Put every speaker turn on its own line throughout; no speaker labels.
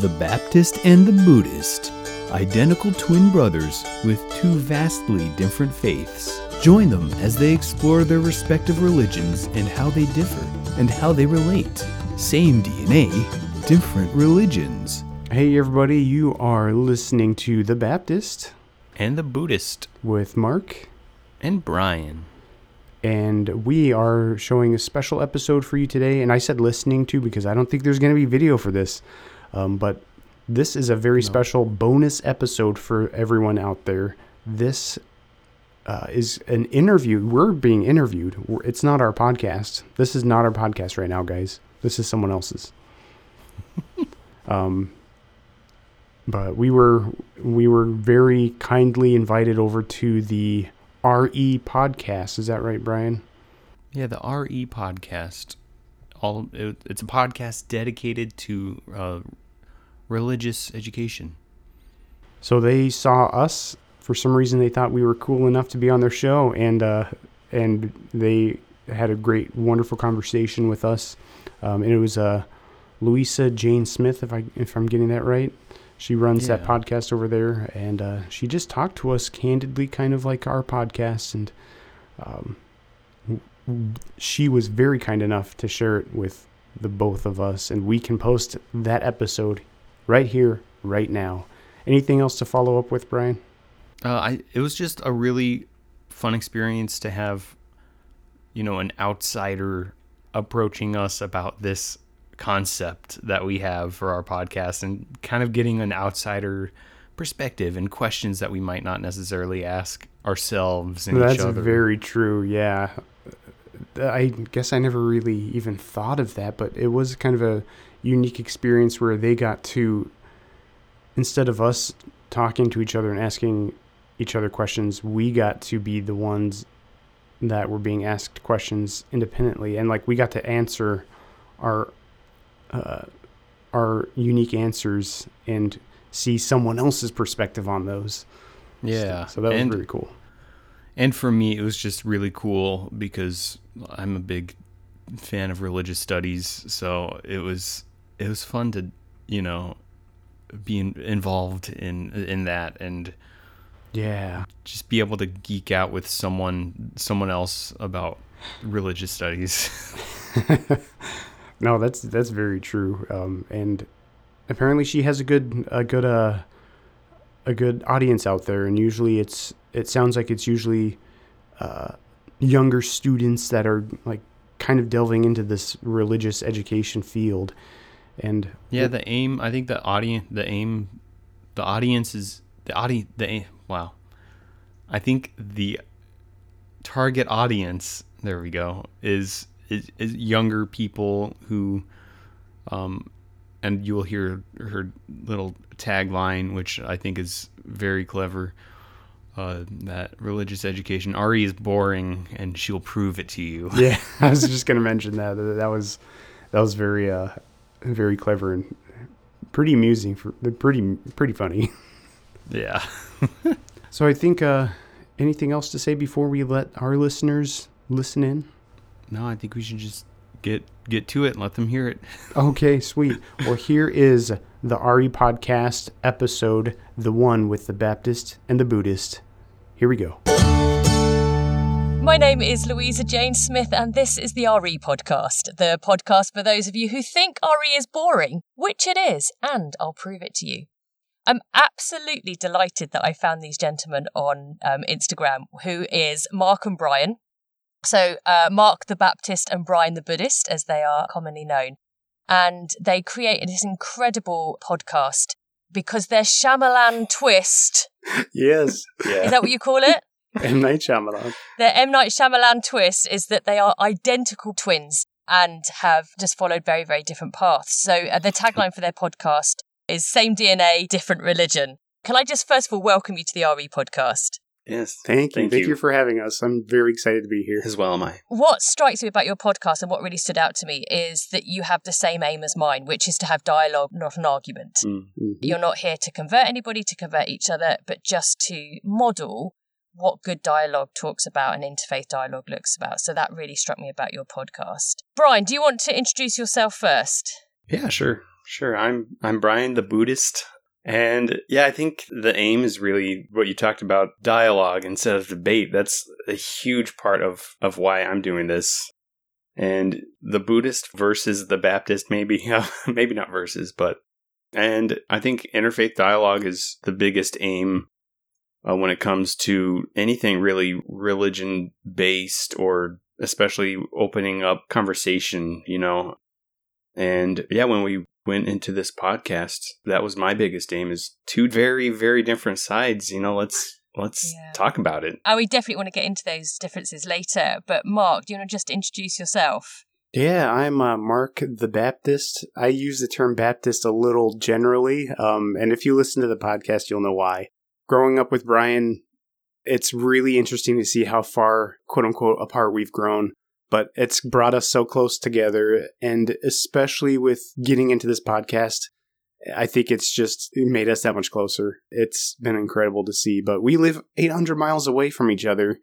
The Baptist and the Buddhist, identical twin brothers with two vastly different faiths. Join them as they explore their respective religions and how they differ and how they relate. Same DNA, different religions.
Hey, everybody, you are listening to The Baptist
And the Buddhist
with Mark,
and Brian.
and we are showing a special episode for you today. And I said listening to because I don't think there's going to be video for this, um, but this is a very special bonus episode for everyone out there. This uh, is an interview. We're being interviewed. We're- It's not our podcast. This is not our podcast right now, guys. This is someone else's. um, but we were we were very kindly invited over to the RE podcast. Is that right, Brian?
Yeah, the RE podcast. All it, it's a podcast dedicated to uh, religious education.
So they saw us for some reason. They thought we were cool enough to be on their show, and uh, and they had a great, wonderful conversation with us. Um, and it was uh, Louisa Jane Smith, if I if I'm getting that right. She runs that podcast over there, and uh, she just talked to us candidly, kind of like our podcast. And um, she was very kind enough to share it with the both of us, and we can post that episode right here, right now. Anything else to follow up with, Brian?
Uh, I it was just a really fun experience to have, you know, an outsider approaching us about this concept that we have for our podcast and kind of getting an outsider perspective and questions that we might not necessarily ask ourselves and
That's
each other.
very true. Yeah. I guess I never really even thought of that, but it was kind of a unique experience where they got to, instead of us talking to each other and asking each other questions, we got to be the ones that were being asked questions independently. And like we got to answer our, uh, our unique answers and see someone else's perspective on those.
yeah.
So that was
and,
really cool.
And for me, it was just really cool because I'm a big fan of religious studies. So it was it was fun to you know be in, involved in in that and
Yeah.
just be able to geek out with someone someone else about religious studies.
No, that's that's very true. Um, and apparently, she has a good a good uh, a good audience out there. And usually, it's it sounds like it's usually uh, younger students that are like kind of delving into this religious education field. And
yeah, the aim. I think the audience. The aim. The audience is the audience. The aim, wow. I think the target audience. There we go. Is is, is younger people who, um, and you will hear her little tagline, which I think is very clever. Uh, that religious education, RE is boring, and she'll prove it to you.
yeah, I was just gonna mention that that that was that was very uh very clever and pretty amusing for pretty pretty funny.
yeah.
So I think uh, anything else to say before we let our listeners listen in?
No, I think we should just get get to it and let them hear it.
Okay, sweet. well, here is the RE podcast episode, the one with the Baptist and the Buddhist. Here we go.
My name is Louisa Jane Smith, and this is the RE podcast, the podcast for those of you who think RE is boring, which it is, and I'll prove it to you. I'm absolutely delighted that I found these gentlemen on um, Instagram, who is Mark and Brian. So, uh, Mark the Baptist and Brian the Buddhist, as they are commonly known. And they created this incredible podcast because their Shyamalan twist,
Yes.
is that what you call it?
M. Night Shyamalan.
The M. Night Shyamalan twist is that they are identical twins and have just followed very, very different paths. So uh, the tagline for their podcast is same DNA, different religion. Can I just first of all welcome you to the RE podcast?
Yes. Thank you.
Thank
Thank
you.
you for having us. I'm very excited to be here.
As well am I.
What strikes me about your podcast and what really stood out to me is that you have the same aim as mine, which is to have dialogue, not an argument.
Mm.
Mhm.
You're not here to convert anybody, to convert each other, but just to model what good dialogue talks about and interfaith dialogue looks about. So that really struck me about your podcast. Brian, do you want to introduce yourself first?
Yeah, sure.
Sure. I'm I'm Brian the Buddhist. And yeah, I think the aim is really what you talked about dialogue instead of debate. That's a huge part of, of why I'm doing this. And the Buddhist versus the Baptist, maybe, maybe not versus, but, and I think interfaith dialogue is the biggest aim uh, when it comes to anything really religion based or especially opening up conversation, you know. And yeah, when we went into this podcast, that was my biggest aim is two very, very different sides. You know, let's let's yeah. talk about it.
Oh, we definitely want to get into those differences later. But Mark, do you want to just introduce yourself?
Yeah, I'm uh, Mark the Baptist. I use the term Baptist a little generally, um, and if you listen to the podcast, you'll know why. Growing up with Brian, it's really interesting to see how far, quote unquote, apart we've grown but it's brought us so close together. And especially with getting into this podcast, I think it's just made us that much closer. It's been incredible to see. But we live 800 miles away from each other.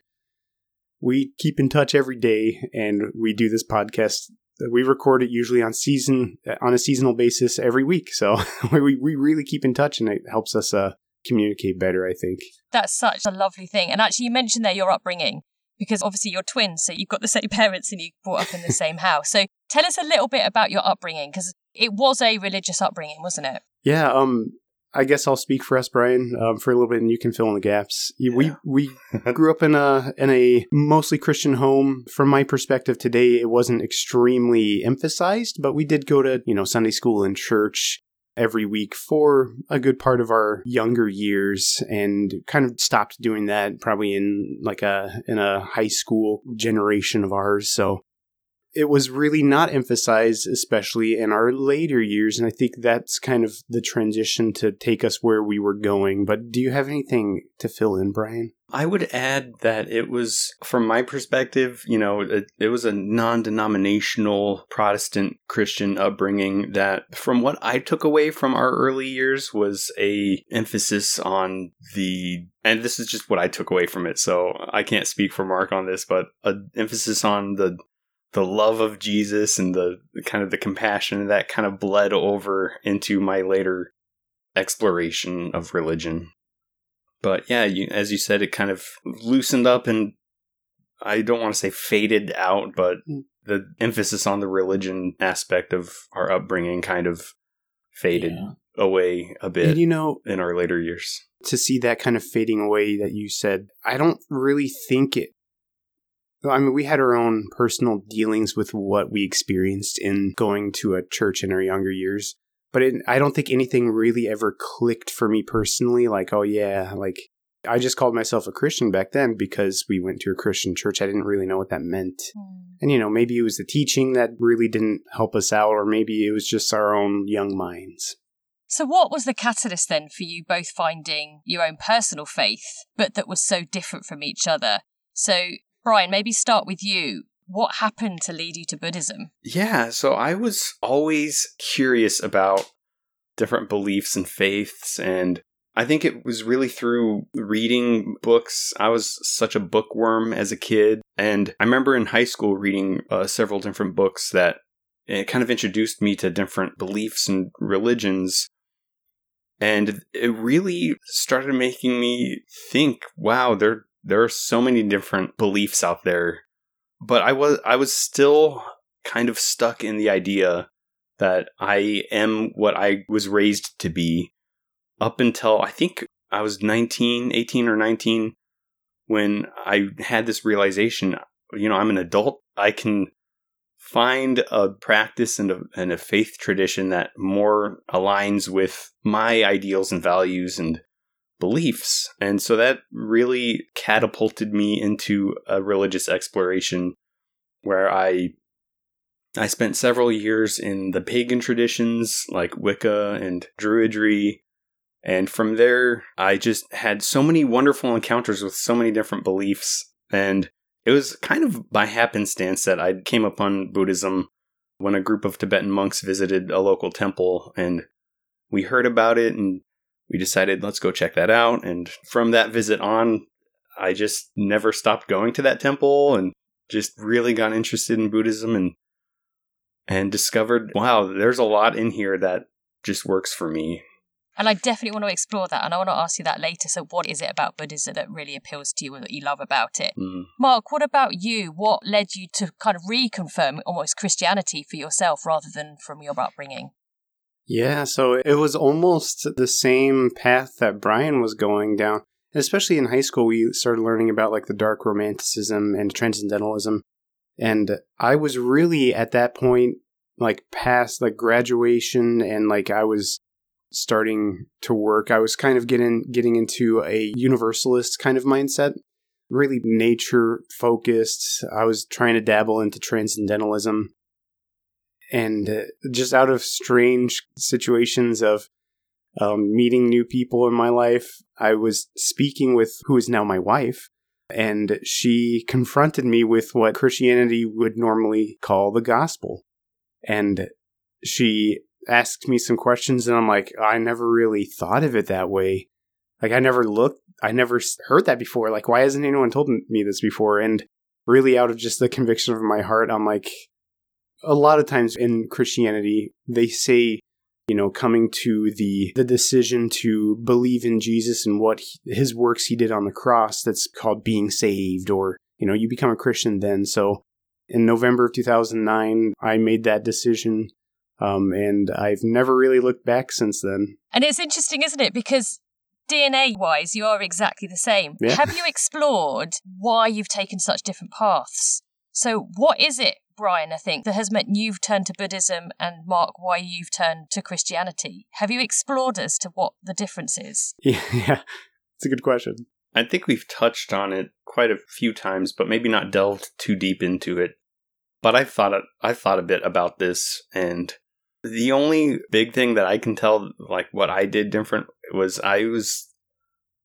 We keep in touch every day, and we do this podcast. We record it usually on season on a seasonal basis every week. So we we really keep in touch, and it helps us uh, communicate better. I think
that's such a lovely thing. And actually, you mentioned there your upbringing because obviously you're twins, so you've got the same parents and you brought up in the same house. So tell us a little bit about your upbringing because it was a religious upbringing, wasn't it?
Yeah. Um. I guess I'll speak for us, Brian, um, for a little bit, and you can fill in the gaps. Yeah. We we grew up in a in a mostly Christian home. From my perspective, today it wasn't extremely emphasized, but we did go to you know Sunday school and church every week for a good part of our younger years and kind of stopped doing that probably in like a in a high school generation of ours. So it was really not emphasized, especially in our later years. And I think that's kind of the transition to take us where we were going. But do you have anything to fill in, Brian?
I would add that it was, from my perspective, you know, it, it was a non denominational Protestant Christian upbringing that, from what I took away from our early years, was a emphasis on the and this is just what I took away from it, so I can't speak for Mark on this, but an emphasis on the the love of Jesus and the kind of the compassion that kind of bled over into my later exploration of religion. But yeah, you, as you said, it kind of loosened up and I don't want to say faded out, but mm. the emphasis on the religion aspect of our upbringing kind of faded yeah. away a bit.
And you know,
in our later years,
to see that kind of fading away that you said, I don't really think it I mean, we had our own personal dealings with what we experienced in going to a church in our younger years. But it, I don't think anything really ever clicked for me personally. Like, oh, yeah, like I just called myself a Christian back then because we went to a Christian church. I didn't really know what that meant. Mm. And, you know, maybe it was the teaching that really didn't help us out, or maybe it was just our own young minds.
So, what was the catalyst then for you both finding your own personal faith, but that was so different from each other? So, Brian, maybe start with you. What happened to lead you to Buddhism?
Yeah, so I was always curious about different beliefs and faiths and I think it was really through reading books. I was such a bookworm as a kid. And I remember in high school reading uh, several different books that it kind of introduced me to different beliefs and religions. And it really started making me think, wow, there there are so many different beliefs out there, but I was I was still kind of stuck in the idea that I am what I was raised to be up until I think I was 19, 18 or 19 when I had this realization, you know, I'm an adult. I can find a practice and a, and a faith tradition that more aligns with my ideals and values and beliefs. And so that really catapulted me into a religious exploration where I I spent several years in the pagan traditions like Wicca and Druidry. And from there, I just had so many wonderful encounters with so many different beliefs. And it was kind of by happenstance that I came upon Buddhism when a group of Tibetan monks visited a local temple and we heard about it and we decided let's go check that out. And from that visit on, I just never stopped going to that temple and just really got interested in Buddhism and and discovered, wow, there's a lot in here that just works for me.
And I definitely want to explore that. And I want to ask you that later. So, what is it about Buddhism that really appeals to you and that you love about it?
Mm.
Mark, what about you? What led you to kind of reconfirm almost Christianity for yourself rather than from your upbringing?
Yeah, so it was almost the same path that Brian was going down. Especially in high school, we started learning about like the dark romanticism and transcendentalism. And I was really at that point, like past like graduation and like I was starting to work. I was kind of getting getting into a universalist kind of mindset, really nature focused. I was trying to dabble into transcendentalism, and uh, just out of strange situations of um, meeting new people in my life, I was speaking with who is now my wife. And she confronted me with what Christianity would normally call the gospel. And she asked me some questions and I'm like, I never really thought of it that way. Like I never looked, I never heard that before. Like why hasn't anyone told me this before? And really out of just the conviction of my heart, I'm like, a lot of times in Christianity, they say, you know, coming to the the decision to believe in Jesus and what he, his works he did on the cross. That's called being saved, or you know, you become a Christian then. So, in November of 2009, I made that decision um, and I've never really looked back since then.
And it's interesting, isn't it? Because DNA wise, you are exactly the same.
Yeah.
Have you explored why you've taken such different paths? So, what is it, Brian, I think, that has meant you've turned to Buddhism and Mark, why you've turned to Christianity? Have you explored as to what the difference is?
Yeah, yeah. It's a good question.
I think we've touched on it quite a few times, but maybe not delved too deep into it. But I've thought I thought a bit about this, and the only big thing that I can tell, like what I did different, was I was,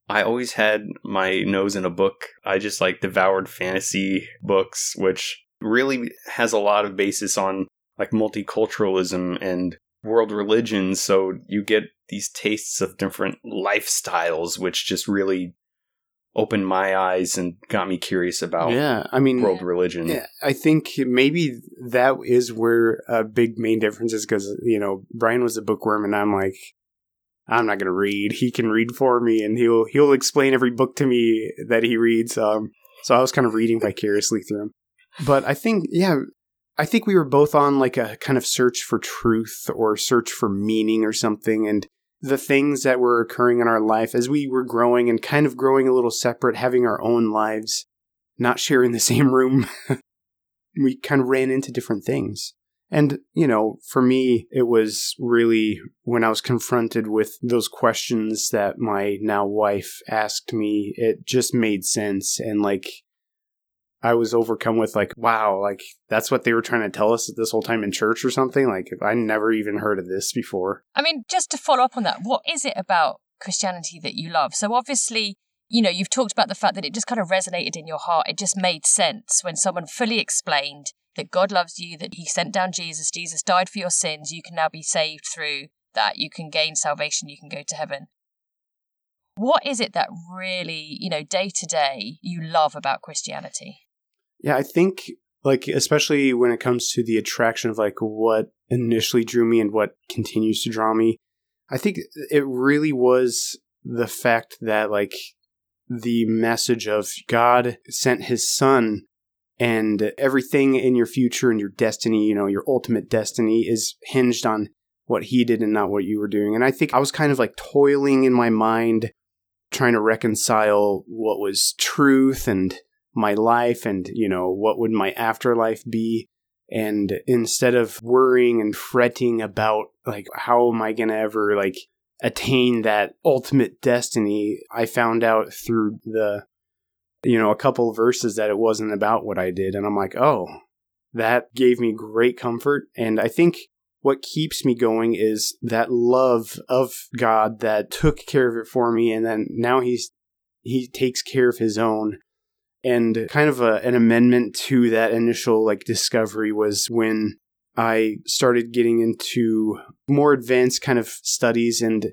I always had my nose in a book. I just like devoured fantasy books, which really has a lot of basis on like multiculturalism and world religions. So you get these tastes of different lifestyles, which just really opened my eyes and got me curious about
yeah, I mean,
world religion.
Yeah, I think maybe that is where a big main difference is because you know Brian was a bookworm and I'm like, I'm not gonna read. He can read for me and he'll he'll explain every book to me that he reads. Um, so I was kind of reading vicariously through him. But I think yeah, I think we were both on like a kind of search for truth or search for meaning or something, and the things that were occurring in our life as we were growing and kind of growing a little separate, having our own lives, not sharing the same room. we kind of ran into different things. And, you know, for me, it was really when I was confronted with those questions that my now wife asked me, it just made sense. And like, I was overcome with like, wow, like that's what they were trying to tell us this whole time in church or something. Like I never even heard of this before.
I mean, just to follow up on that, what is it about Christianity that you love? So obviously, you know, you've talked about the fact that it just kind of resonated in your heart. It just made sense when someone fully explained that God loves you, that he sent down Jesus, Jesus died for your sins, you can now be saved through that, you can gain salvation, you can go to heaven. What is it that really, you know, day to day you love about Christianity?
Yeah, I think like especially when it comes to the attraction of like what initially drew me and what continues to draw me, I think it really was the fact that like the message of God sent his son and everything in your future and your destiny, you know, your ultimate destiny is hinged on what he did and not what you were doing. And I think I was kind of like toiling in my mind trying to reconcile what was truth and my life and, you know, what would my afterlife be? And instead of worrying and fretting about, like, how am I going to ever, like, attain that ultimate destiny, I found out through the, you know, a couple verses that it wasn't about what I did. And I'm like, oh, that gave me great comfort. And I think what keeps me going is that love of God that took care of it for me. And then now he's, he takes care of his own and kind of a, an amendment to that initial like discovery was when I started getting into more advanced kind of studies and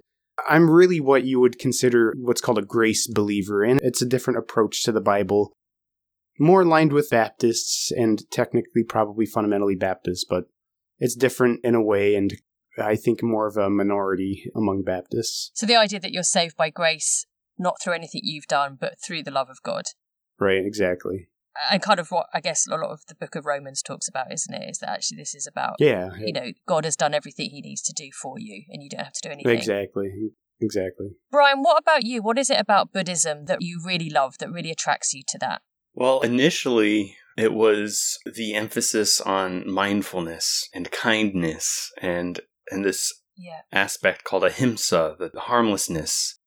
I'm really what you would consider what's called a grace believer and it's a different approach to the Bible more aligned with Baptists and technically probably fundamentally Baptist but it's different in a way, and I think more of a minority among Baptists.
So the idea that you're saved by grace, not through anything you've done, but through the love of God.
Right, exactly.
And kind of what I guess a lot of the book of Romans talks about, isn't it? Is that actually this is about,
Yeah,
you know, God has done everything he needs to do for you and you don't have to do anything.
exactly. Exactly.
Brian, what about you? What is it about Buddhism that you really love that really attracts you to that?
Well, initially, it was the emphasis on mindfulness and kindness and and this
Yeah.
aspect called ahimsa, the harmlessness.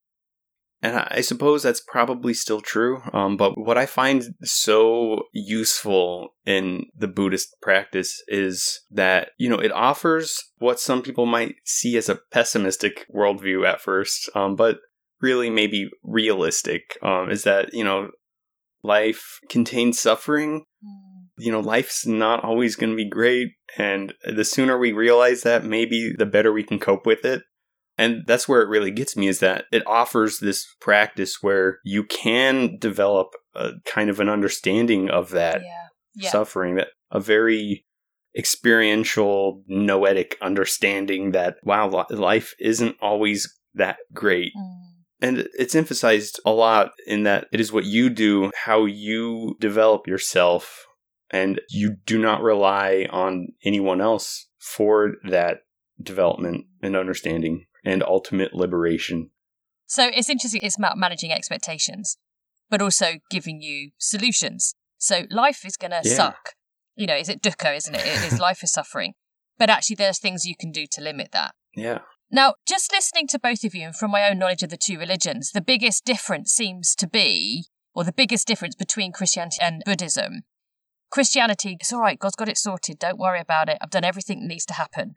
And I suppose that's probably still true. Um, but what I find so useful in the Buddhist practice is that, you know, it offers what some people might see as a pessimistic worldview at first, um, but really maybe realistic, um, is that, you know, life contains suffering you know, life's not always going to be great. And the sooner we realize that, maybe the better we can cope with it. And that's where it really gets me is that it offers this practice where you can develop a kind of an understanding of that
yeah. Yeah.
suffering, that a very experiential, noetic understanding that, wow, life isn't always that great.
Mm.
And it's emphasized a lot in that it is what you do, how you develop yourself, and you do not rely on anyone else for that development and understanding and ultimate liberation.
So it's interesting. It's about managing expectations, but also giving you solutions. So life is going to
Yeah.
suck. You know, is it dukkha, isn't it? It is life is suffering. But actually, there's things you can do to limit that.
Yeah.
Now, just listening to both of you and from my own knowledge of the two religions, the biggest difference seems to be, or the biggest difference between Christianity and Buddhism. Christianity, it's all right, God's got it sorted, don't worry about it, I've done everything that needs to happen.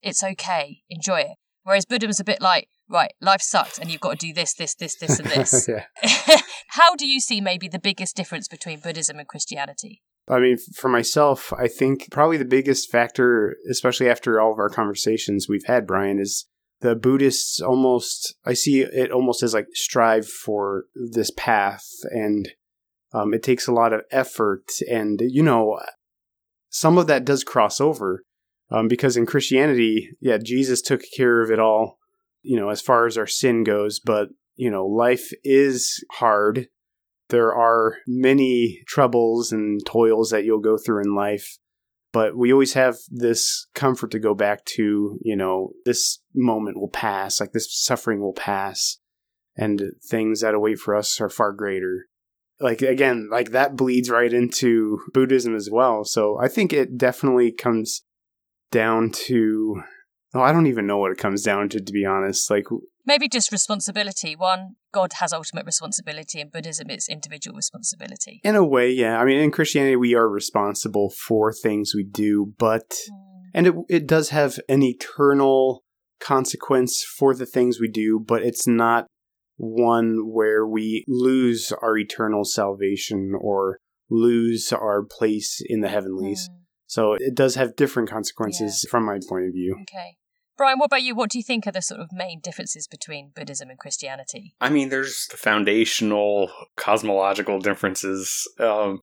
It's okay, enjoy it. Whereas Buddhism's a bit like, right, life sucks and you've got to do this, this, this, this, and this. How do you see maybe the biggest difference between Buddhism and Christianity?
I mean, for myself, I think probably the biggest factor, especially after all of our conversations we've had, Brian, is the Buddhists almost, I see it almost as like strive for this path and um, it takes a lot of effort. And, you know, some of that does cross over um, because in Christianity, yeah, Jesus took care of it all, you know, as far as our sin goes. But, you know, life is hard there are many troubles and toils that you'll go through in life but we always have this comfort to go back to you know this moment will pass like this suffering will pass and things that await for us are far greater like again like that bleeds right into buddhism as well so i think it definitely comes down to oh i don't even know what it comes down to to be honest like
Maybe just responsibility. One, God has ultimate responsibility, and Buddhism is individual responsibility.
In a way, yeah. I mean, in Christianity, we are responsible for things we do, but and it it does have an eternal consequence for the things we do, but it's not one where we lose our eternal salvation or lose our place in the heavenlies.
Mm,
So it does have different consequences from my point of view.
Okay. Brian, what about you? What do you think are the sort of main differences between Buddhism and Christianity?
I mean, there's the foundational cosmological differences. Um,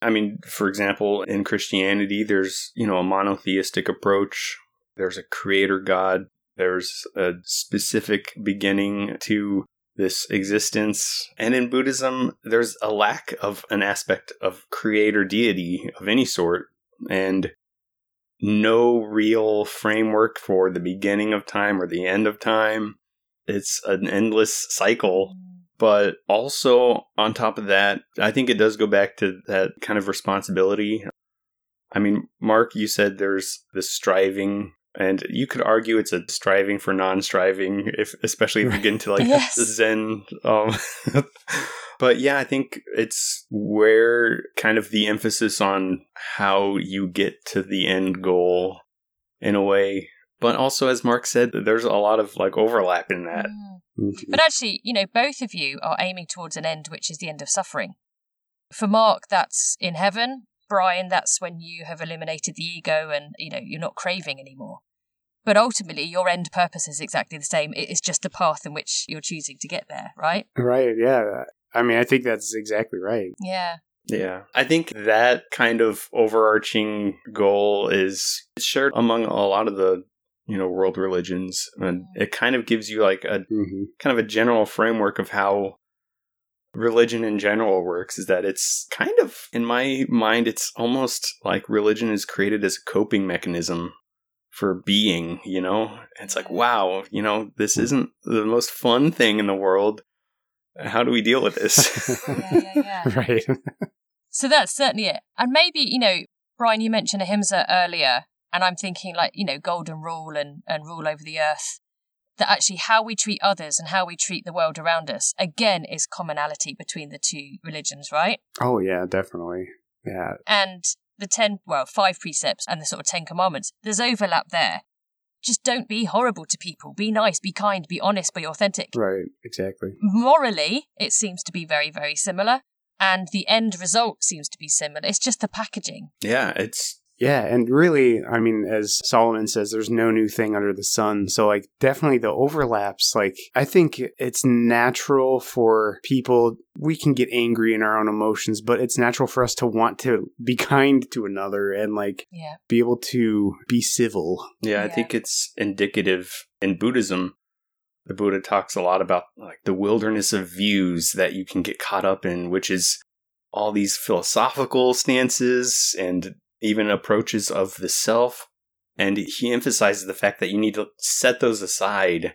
I mean, for example, in Christianity, there's, you know, a monotheistic approach. There's a creator God. There's a specific beginning to this existence. And in Buddhism, there's a lack of an aspect of creator deity of any sort. And no real framework for the beginning of time or the end of time. It's an endless cycle. But also, on top of that, I think it does go back to that kind of responsibility. I mean, Mark, you said there's this striving, and you could argue it's a striving for non-striving, if especially if you get into like
Yes.
Zen. Um, but yeah, I think it's where kind of the emphasis on how you get to the end goal, in a way. But also, as Mark said, there's a lot of like overlap in that.
Mm. But actually, you know, both of you are aiming towards an end, which is the end of suffering. For Mark, that's in heaven. Brian, that's when you have eliminated the ego and, you know, you're not craving anymore. But ultimately, your end purpose is exactly the same. It is just the path in which you're choosing to get there, right?
Right, yeah. I mean, I think that's exactly right.
Yeah.
Yeah. I think that kind of overarching goal is shared among a lot of the you know world religions and it kind of gives you like a
hmm
kind of a general framework of how religion in general works is that it's kind of in my mind it's almost like religion is created as a coping mechanism for being you know it's like wow you know this hmm. isn't the most fun thing in the world how do we deal with this
Yeah, yeah, yeah.
right.
So that's certainly it. And maybe, you know, Brian, you mentioned Ahimsa earlier, and I'm thinking like, you know, golden rule and, and rule over the earth. That actually how we treat others and how we treat the world around us, again, is commonality between the two religions, right?
oh yeah, definitely. Yeah.
And the 10, well, five precepts and the sort of 10 commandments, there's overlap there. Just don't be horrible to people. Be nice, be kind, be honest, be authentic.
Right. Exactly.
Morally, it seems to be very, very similar. And the end result seems to be similar. It's just the packaging.
yeah it's
Yeah, and really, I mean, as Solomon says, there's no new thing under the sun. So, like, definitely the overlaps. Like, I think it's natural for people, we can get angry in our own emotions, but it's natural for us to want to be kind to another and, like,
Yeah.
be able to be civil.
Yeah, I
Yeah.
think it's indicative in Buddhism. The Buddha talks a lot about like the wilderness of views that you can get caught up in, which is all these philosophical stances and even approaches of the self. And he emphasizes the fact that you need to set those aside.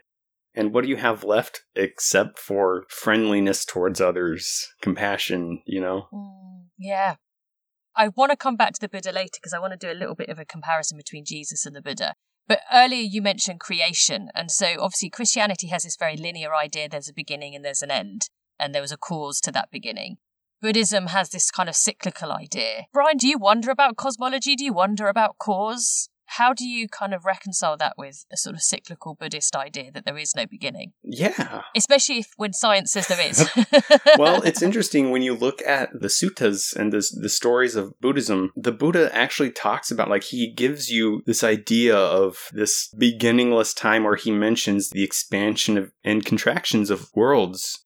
And what do you have left except for friendliness towards others, compassion, you know?
Mm, yeah. I want to come back to the Buddha later because I want to do a little bit of a comparison between Jesus and the Buddha. But earlier you mentioned creation. And so obviously Christianity has this very linear idea there's a beginning and there's an end, and there was a cause to that beginning. Buddhism has this kind of cyclical idea. Brian, do you wonder about cosmology? Do you wonder about cause? How do you kind of reconcile that with a sort of cyclical Buddhist idea that there is no beginning?
Yeah.
Especially if when science says there is.
well, it's interesting when you look at the suttas and the, the stories of Buddhism. The Buddha actually talks about, like, he gives you this idea of this beginningless time where he mentions the expansion of and contractions of worlds.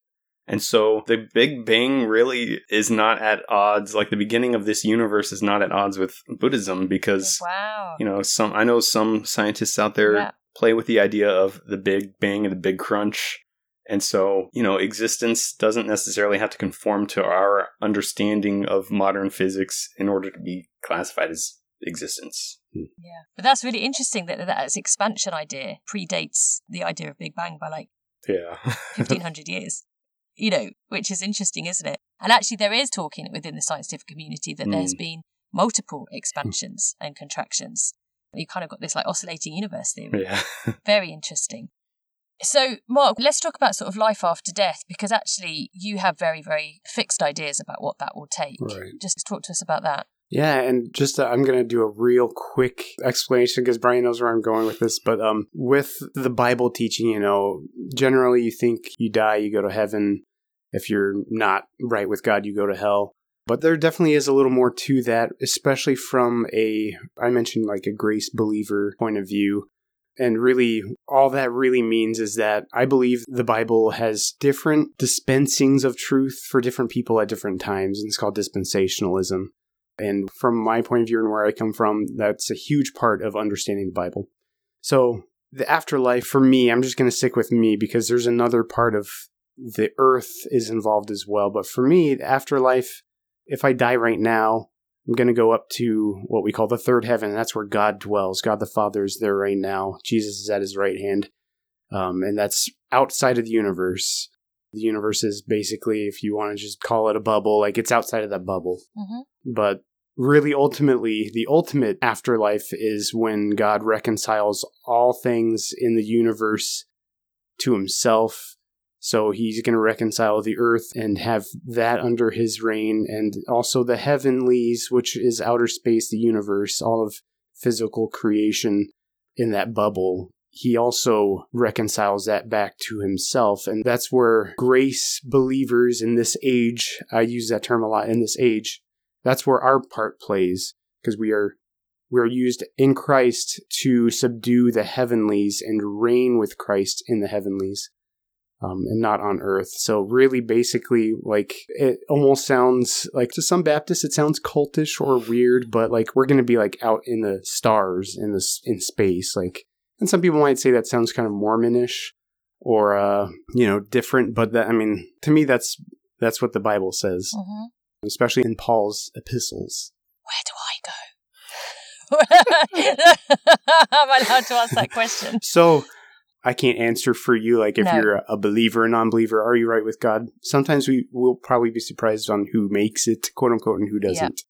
And so the Big Bang really is not at odds, like, the beginning of this universe is not at odds with Buddhism because,
wow.
you know, some, I know some scientists out there
Yeah.
play with the idea of the Big Bang and the Big Crunch. And so, you know, existence doesn't necessarily have to conform to our understanding of modern physics in order to be classified as existence. Hmm.
Yeah, but that's really interesting that that its expansion idea predates the idea of Big Bang by like
Yeah.
fifteen hundred years. You know, which is interesting, isn't it? And actually, there is talking within the scientific community that there's hmm. been multiple expansions and contractions. You kind of got this like oscillating universe theory.
yeah.
Very interesting. So, Mark, let's talk about sort of life after death because actually you have very, very fixed ideas about what that will take.
Right.
Just talk to us about that.
Yeah, and just uh, I'm going to do a real quick explanation because Brian knows where I'm going with this. But um, with the Bible teaching, you know, generally you think you die, you go to heaven. If you're not right with God, you go to hell. But there definitely is a little more to that, especially from a, I mentioned like a grace believer point of view. And really, all that really means is that I believe the Bible has different dispensings of truth for different people at different times, and it's called dispensationalism. And from my point of view and where I come from, that's a huge part of understanding the Bible. So, the afterlife, for me, I'm just going to stick with me because there's another part of the earth is involved as well. But for me, the afterlife, if I die right now, I'm going to go up to what we call the third heaven. That's where God dwells. God the Father is there right now. Jesus is at his right hand. Um, and that's outside of the universe. The universe is basically, if you want to just call it a bubble, like it's outside of that bubble.
Mm-hmm.
But really, ultimately, the ultimate afterlife is when God reconciles all things in the universe to himself. So he's going to reconcile the earth and have that under his reign, and also the heavenlies, which is outer space, the universe, all of physical creation in that bubble. He also reconciles that back to himself. And that's where grace believers in this age, I use that term a lot in this age, that's where our part plays because we are we are used in Christ to subdue the heavenlies and reign with Christ in the heavenlies. um, and not on earth. So really, basically, like it almost sounds like to some Baptists it sounds cultish or weird, but like we're going to be like out in the stars in this in space, like. And some people might say that sounds kind of Mormonish or uh, you know different, but that I mean to me that's that's what the Bible says,
hmm
especially in Paul's epistles.
Where do I go? Am I allowed to ask that question?
So I can't answer for you, like if
No.
you're a believer or non-believer. Are you right with God? Sometimes we will probably be surprised on who makes it, quote unquote, and who doesn't.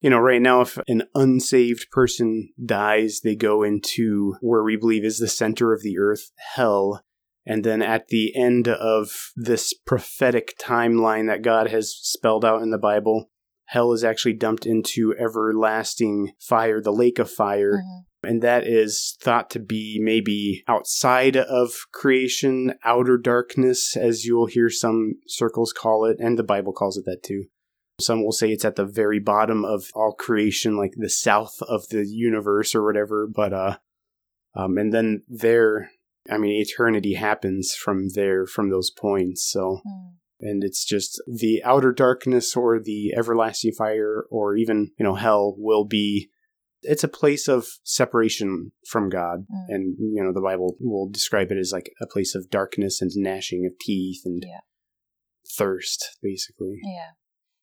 You know, right now, if an unsaved person dies, they go into where we believe is the center of the earth, hell. And then at the end of this prophetic timeline that God has spelled out in the Bible, hell is actually dumped into everlasting fire, the lake of fire
Mhm.
and that is thought to be maybe outside of creation, outer darkness, as you'll hear some circles call it, and the Bible calls it that too. Some will say it's at the very bottom of all creation, like the south of the universe or whatever. But uh, um, and then there, I mean, eternity happens from there, from those points. So
Mm.
and it's just the outer darkness or the everlasting fire or even you know hell will be it's a place of separation from god
Mm.
and you know the bible will describe it as like a place of darkness and gnashing of teeth and
Yeah.
thirst basically
Yeah.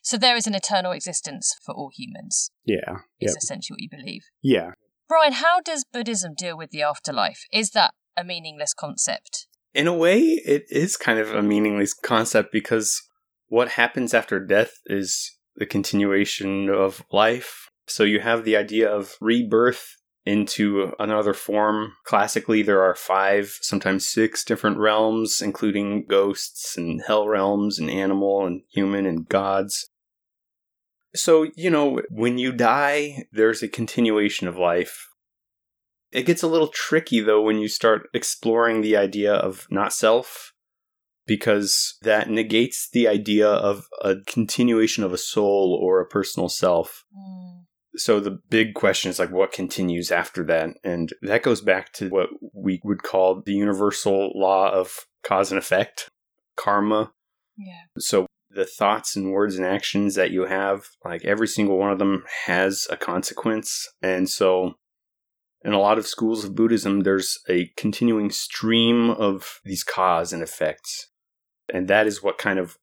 So there is an eternal existence for all humans.
yeah
Is
Yep.
essentially what you believe.
yeah
Brian, how does Buddhism deal with the afterlife? Is that a meaningless concept?
In a way, it is kind of a meaningless concept because what happens after death is the continuation of life. So you have the idea of rebirth into another form. Classically, there are five, sometimes six different realms, including ghosts and hell realms and animal and human and gods. So, you know, when you die, there's a continuation of life. It gets a little tricky though when you start exploring the idea of not self, because that negates the idea of a continuation of a soul or a personal self.
Mm.
So the big question is like, what continues after that? And that goes back to what we would call the universal law of cause and effect, karma.
Yeah.
So the thoughts and words and actions that you have, like every single one of them has a consequence. And so in a lot of schools of Buddhism, there's a continuing stream of these cause and effects. And that is what kind of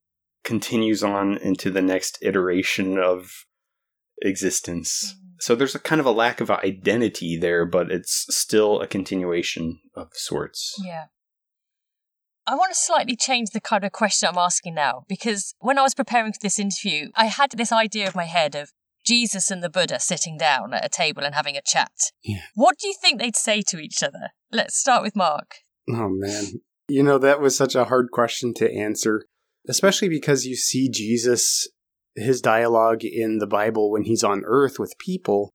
continues on into the next iteration of existence.
Mm.
So there's a kind of a lack of identity there, but it's still a continuation of sorts.
Yeah. I want to slightly change the kind of question I'm asking now because when I was preparing for this interview, I had this idea of my head of Jesus and the Buddha sitting down at a table and having a chat.
Yeah.
What do you think they'd say to each other? Let's start with Mark.
oh man you know that was such a hard question to answer especially because you see jesus his dialogue in the bible when he's on earth with people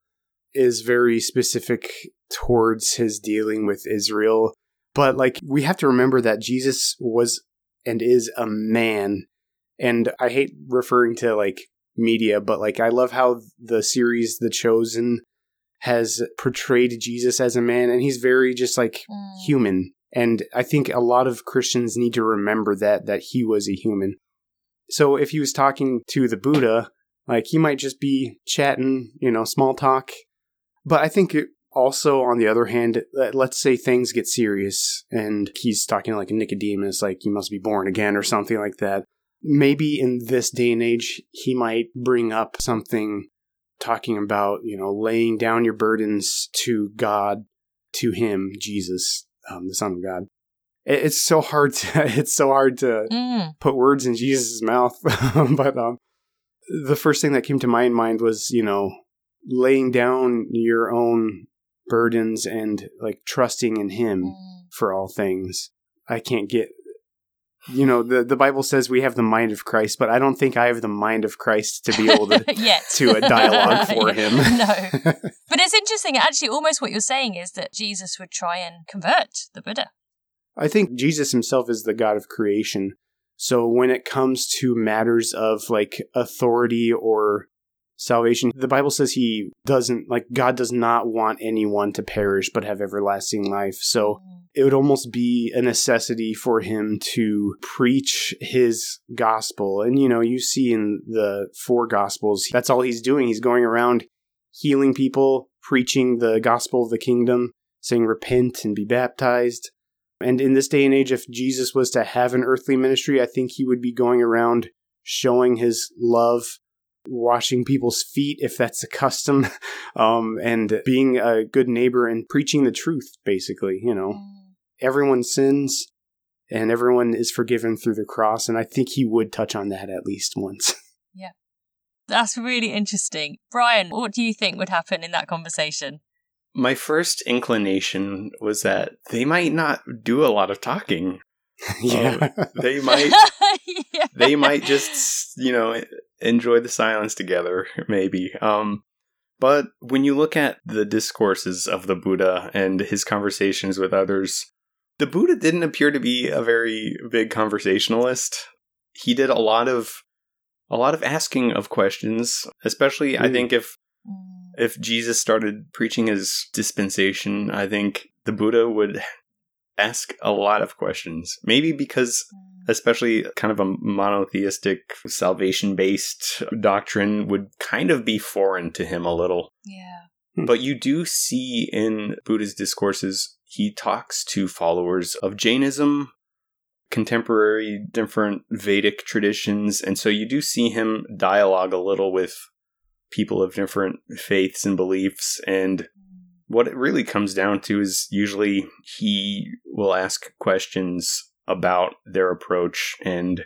is very specific towards his dealing with israel but like we have to remember that jesus was and is a man and i hate referring to like media but like i love how the series the chosen has portrayed jesus as a man and he's very just like
Mm.
human. And i think a lot of christians need to remember that that he was a human. So if he was talking to the buddha like he might just be chatting you know small talk. But i think it also on the other hand let- let's say things get serious and he's talking like nicodemus like you must be born again or something like that maybe in this day and age he might bring up something talking about you know laying down your burdens to god to him jesus um, the son of god it, it's so hard to it's so hard to
Mm.
put words in jesus' mouth but um the first thing that came to my mind was you know laying down your own burdens and like trusting in him
Mm.
for all things i can't get you know the the bible says we have the mind of christ but i don't think i have the mind of christ to be able to
Yet.
to a dialogue for him.
no. But it's interesting. Actually, almost what you're saying is that Jesus would try and convert the Buddha.
I think Jesus himself is the God of creation. So when it comes to matters of like authority or salvation. The Bible says he doesn't, like, God does not want anyone to perish but have everlasting life. So
Mm.
it would almost be a necessity for him to preach his gospel. And, you know, you see in the four gospels, that's all he's doing. He's going around healing people, preaching the gospel of the kingdom, saying, repent and be baptized. And in this day and age, if Jesus was to have an earthly ministry, I think he would be going around showing his love, washing people's feet if that's a custom, um, and being a good neighbor and preaching the truth, basically. You know,
Mm.
everyone sins and everyone is forgiven through the cross. And I think he would touch on that at least once. Yeah.
That's really interesting. Brian, what do you think would happen in that conversation?
My first inclination was that they might not do a lot of talking.
yeah.
They might
yeah.
they might just you know enjoy the silence together maybe um but when you look at the discourses of the buddha and his conversations with others the buddha didn't appear to be a very big conversationalist he did a lot of a lot of asking of questions especially i
Mm.
think if
Mm.
if jesus started preaching his dispensation i think the buddha would ask a lot of questions. Maybe because especially kind of a monotheistic salvation based doctrine would kind of be foreign to him a little.
Yeah. Hmm.
but you do see in buddha's discourses he talks to followers of jainism contemporary different vedic traditions and so you do see him dialogue a little with people of different faiths and beliefs and what it really comes down to is usually he will ask questions about their approach and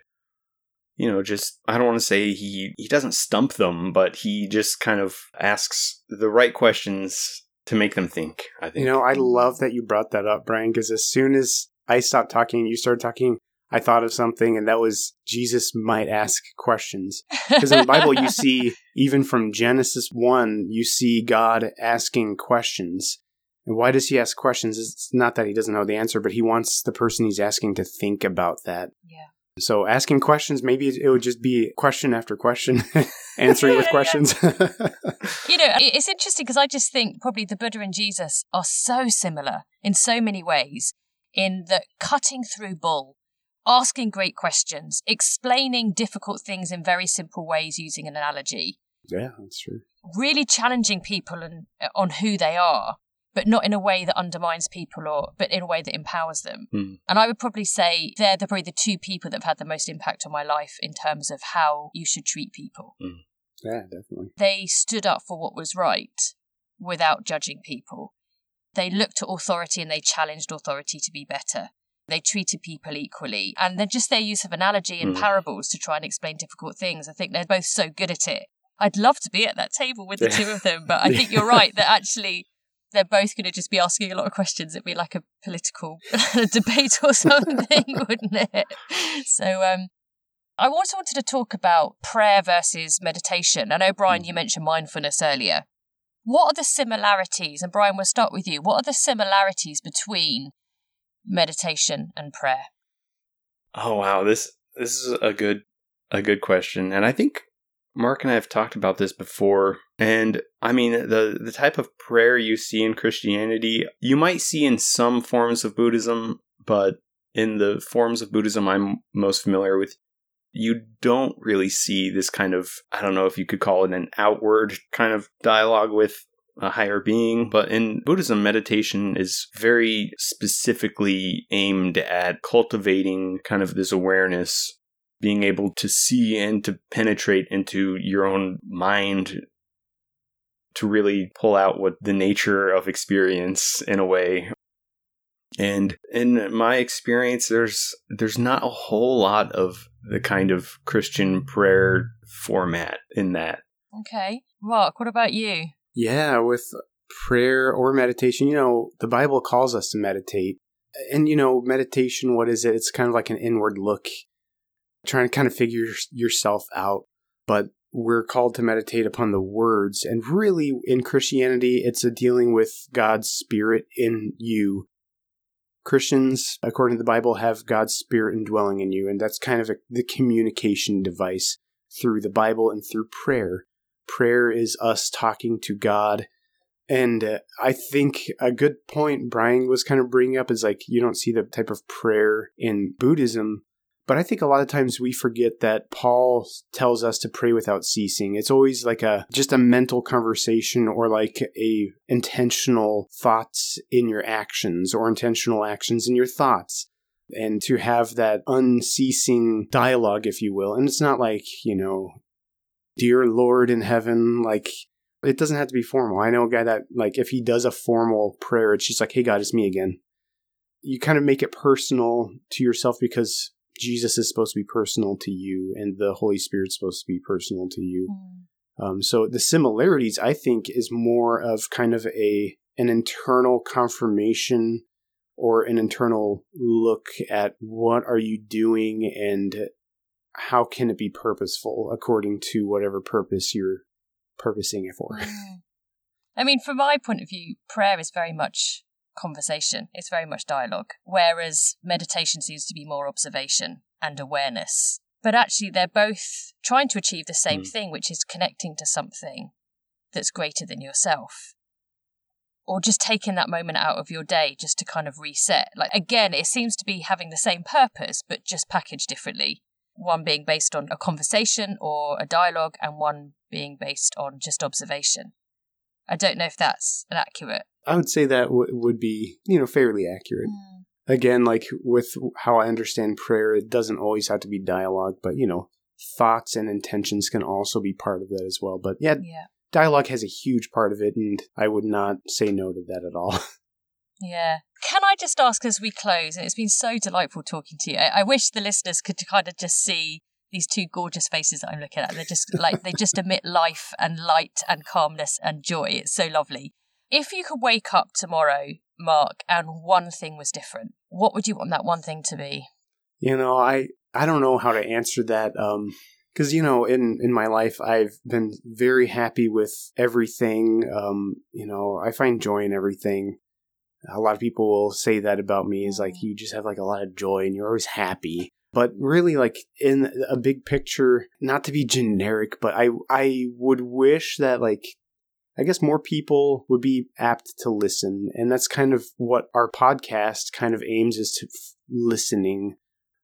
you know just i don't want to say he he doesn't stump them but he just kind of asks the right questions to make them think i think.
You know, I love that you brought that up, Brian, because as soon as I stopped talking you started talking, I thought of something, and that was Jesus might ask questions. Because in the Bible, you see, even from Genesis 1, you see God asking questions. And why does he ask questions? It's not that he doesn't know the answer, but he wants the person he's asking to think about that.
Yeah.
So asking questions, maybe it would just be question after question, answering with
Yeah, yeah.
questions.
You know, it's interesting because I just think probably the Buddha and Jesus are so similar in so many ways in that cutting through bull, asking great questions, explaining difficult things in very simple ways using an analogy,
yeah, that's true.
really challenging people and, on who they are, but not in a way that undermines people or but in a way that empowers them.
Hmm.
And I would probably say they're the, probably the two people that have had the most impact on my life in terms of how you should treat people.
Yeah, definitely.
They stood up for what was right without judging people. They looked at authority and they challenged authority to be better. They treated people equally. And then just their use of analogy and
Hmm.
parables to try and explain difficult things. I think they're both so good at it. I'd love to be at that table with the two of them, but I think you're right that actually they're both going to just be asking a lot of questions. It'd be like a political debate or something, wouldn't it? So, um, I also wanted to talk about prayer versus meditation. I know, Brian, you mentioned mindfulness earlier. What are the similarities? And Brian, we'll start with you. What are the similarities between meditation and prayer?
Oh wow, this this is a good a good question, and I think Mark and I have talked about this before. And I mean, the the type of prayer you see in Christianity, you might see in some forms of Buddhism, but in the forms of Buddhism I'm most familiar with, you don't really see this kind of I don't know if you could call it an outward kind of dialogue with a higher being. But in Buddhism, meditation is very specifically aimed at cultivating kind of this awareness, being able to see and to penetrate into your own mind to really pull out what the nature of experience in a way. And in my experience, there's there's not a whole lot of the kind of Christian prayer format in that.
Okay. Mark, what about you?
Yeah, with prayer or meditation, you know, the Bible calls us to meditate. And, you know, meditation, what is it? It's kind of like an inward look, trying to kind of figure yourself out. But we're called to meditate upon the words. And really, in Christianity, it's a dealing with God's Spirit in you. Christians, according to the Bible, have God's Spirit indwelling in you. And that's kind of a, the communication device through the Bible and through prayer. Prayer is us talking to God. And uh, I think a good point Brian was kind of bringing up is like you don't see the type of prayer in Buddhism, but I think a lot of times we forget that Paul tells us to pray without ceasing. It's always like a just a mental conversation or like a intentional thoughts in your actions or intentional actions in your thoughts and to have that unceasing dialogue, if you will. And it's not like, you know, dear Lord in heaven, like it doesn't have to be formal. I know a guy that, like, if he does a formal prayer, it's just like, hey, God, it's me again. You kind of make it personal to yourself because Jesus is supposed to be personal to you and the Holy Spirit's supposed to be personal to you. Mm. Um, so the similarities, I think, is more of kind of a an internal confirmation or an internal look at what are you doing and how can it be purposeful according to whatever purpose you're purposing it for.
Mm. I mean, from my point of view, prayer is very much conversation. It's very much dialogue, whereas meditation seems to be more observation and awareness. But actually, they're both trying to achieve the same mm. thing, which is connecting to something that's greater than yourself or just taking that moment out of your day just to kind of reset. Like, again, it seems to be having the same purpose, but just packaged differently. One being based on a conversation or a dialogue, and one being based on just observation. I don't know if that's an accurate.
I would say that w- would be, you know, fairly accurate. Mm. Again, like with how I understand prayer, it doesn't always have to be dialogue, but, you know, thoughts and intentions can also be part of that as well. But yeah, yeah dialogue has a huge part of it, and I would not say no to that at all.
Yeah. Can I just ask as we close, and it's been so delightful talking to you. I, I, wish the listeners could kind of just see these two gorgeous faces that I'm looking at. They're just like, they just emit life and light and calmness and joy. It's so lovely. If you could wake up tomorrow, Mark, and one thing was different, what would you want that one thing to be?
You know, I, I don't know how to answer that. Um, because you know in in my life i've been very happy with everything um you know i find joy in everything a lot of people will say that about me is like mm. you just have like a lot of joy and you're always happy. But really like in a big picture not to be generic but i i would wish that like I guess more people would be apt to listen. And that's kind of what our podcast kind of aims is to f- listening.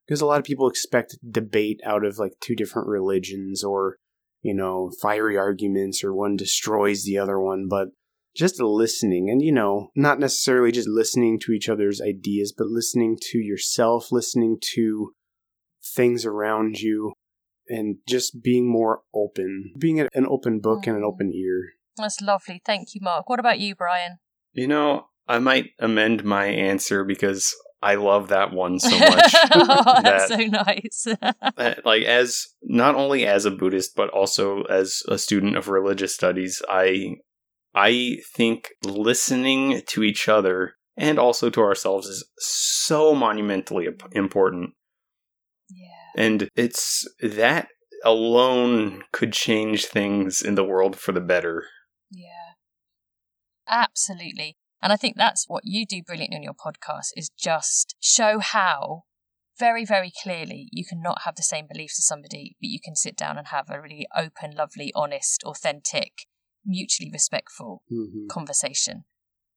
Because a lot of people expect debate out of like two different religions or you know fiery arguments or one destroys the other one. But just listening and you know not necessarily just listening to each other's ideas but listening to yourself listening to things around you and just being more open being an open book mm. and an open ear
that's lovely thank you mark what about you brian
you know i might amend my answer because I love that one so much.
oh, that's that, so nice.
Like as not only as a Buddhist but also as a student of religious studies, I I think listening to each other and also to ourselves is so monumentally important.
Yeah.
And it's that alone could change things in the world for the better.
Yeah. Absolutely. And I think that's what you do brilliantly on your podcast is just show how very, very clearly you cannot have the same beliefs as somebody, but you can sit down and have a really open, lovely, honest, authentic, mutually respectful mm-hmm. conversation.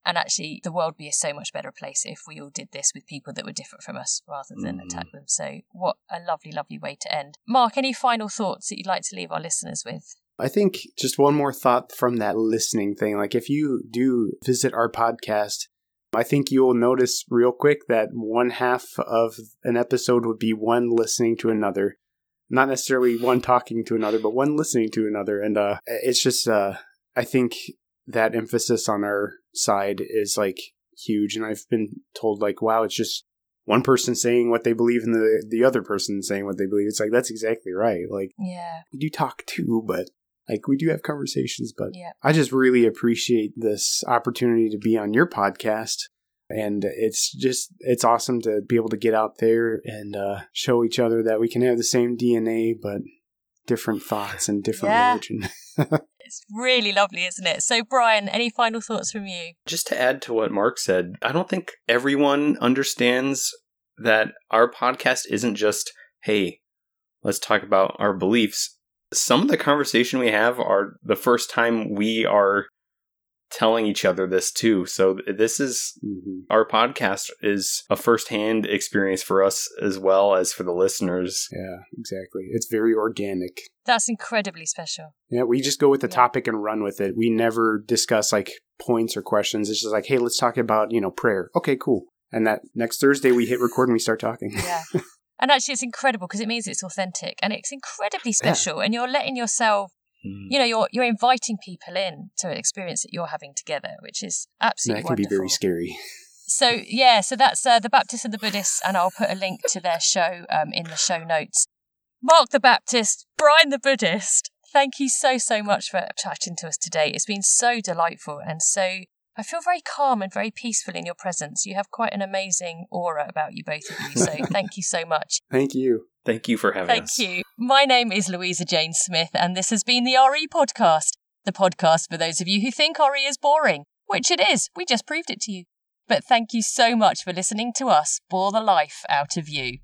And actually, the world would be a so much better place if we all did this with people that were different from us rather than mm-hmm. attack them. So, what a lovely, lovely way to end. Mark, any final thoughts that you'd like to leave our listeners with?
I think just one more thought from that listening thing. Like, if you do visit our podcast, I think you will notice real quick that one half of an episode would be one listening to another. Not necessarily one talking to another, but one listening to another. And uh, it's just, uh, I think that emphasis on our side is like huge. And I've been told, like, wow, it's just one person saying what they believe and the the other person saying what they believe. It's like that's exactly right. Like
yeah,
we do talk too, but like we do have conversations, but yeah. I just really appreciate this opportunity to be on your podcast. And it's just, it's awesome to be able to get out there and uh, show each other that we can have the same DNA, but different thoughts and different yeah. religion.
it's really lovely, isn't it? So, Brian, any final thoughts from you?
Just to add to what Mark said, I don't think everyone understands that our podcast isn't just, hey, let's talk about our beliefs some of the conversation we have are the first time we are telling each other this too. So this is
hmm
our podcast is a firsthand experience for us as well as for the listeners.
Yeah, exactly. It's very organic.
That's incredibly special.
Yeah, we just go with the
Yeah.
topic and run with it. We never discuss like points or questions. It's just like, hey, let's talk about, you know, prayer. Okay, cool. And that next Thursday we hit record and we start talking.
Yeah. and actually, it's incredible because it means it's authentic and it's incredibly special. And you're letting yourself,
Mm.
you know, you're you're inviting people in to an experience that you're having together, which is absolutely that
can be very scary.
So yeah, so that's uh, the Baptists and the Buddhists, and I'll put a link to their show um, in the show notes. Mark the Baptist, Brian the Buddhist. Thank you so so much for chatting to us today. It's been so delightful, and so I feel very calm and very peaceful in your presence. You have quite an amazing aura about you, both of you. So thank you so much.
Thank you.
Thank you for having
Thank
us.
Thank you. My name is Louisa Jane Smith, and this has been the RE Podcast, the podcast for those of you who think RE is boring, which it is. We just proved it to you. But thank you so much for listening to us bore the life out of you.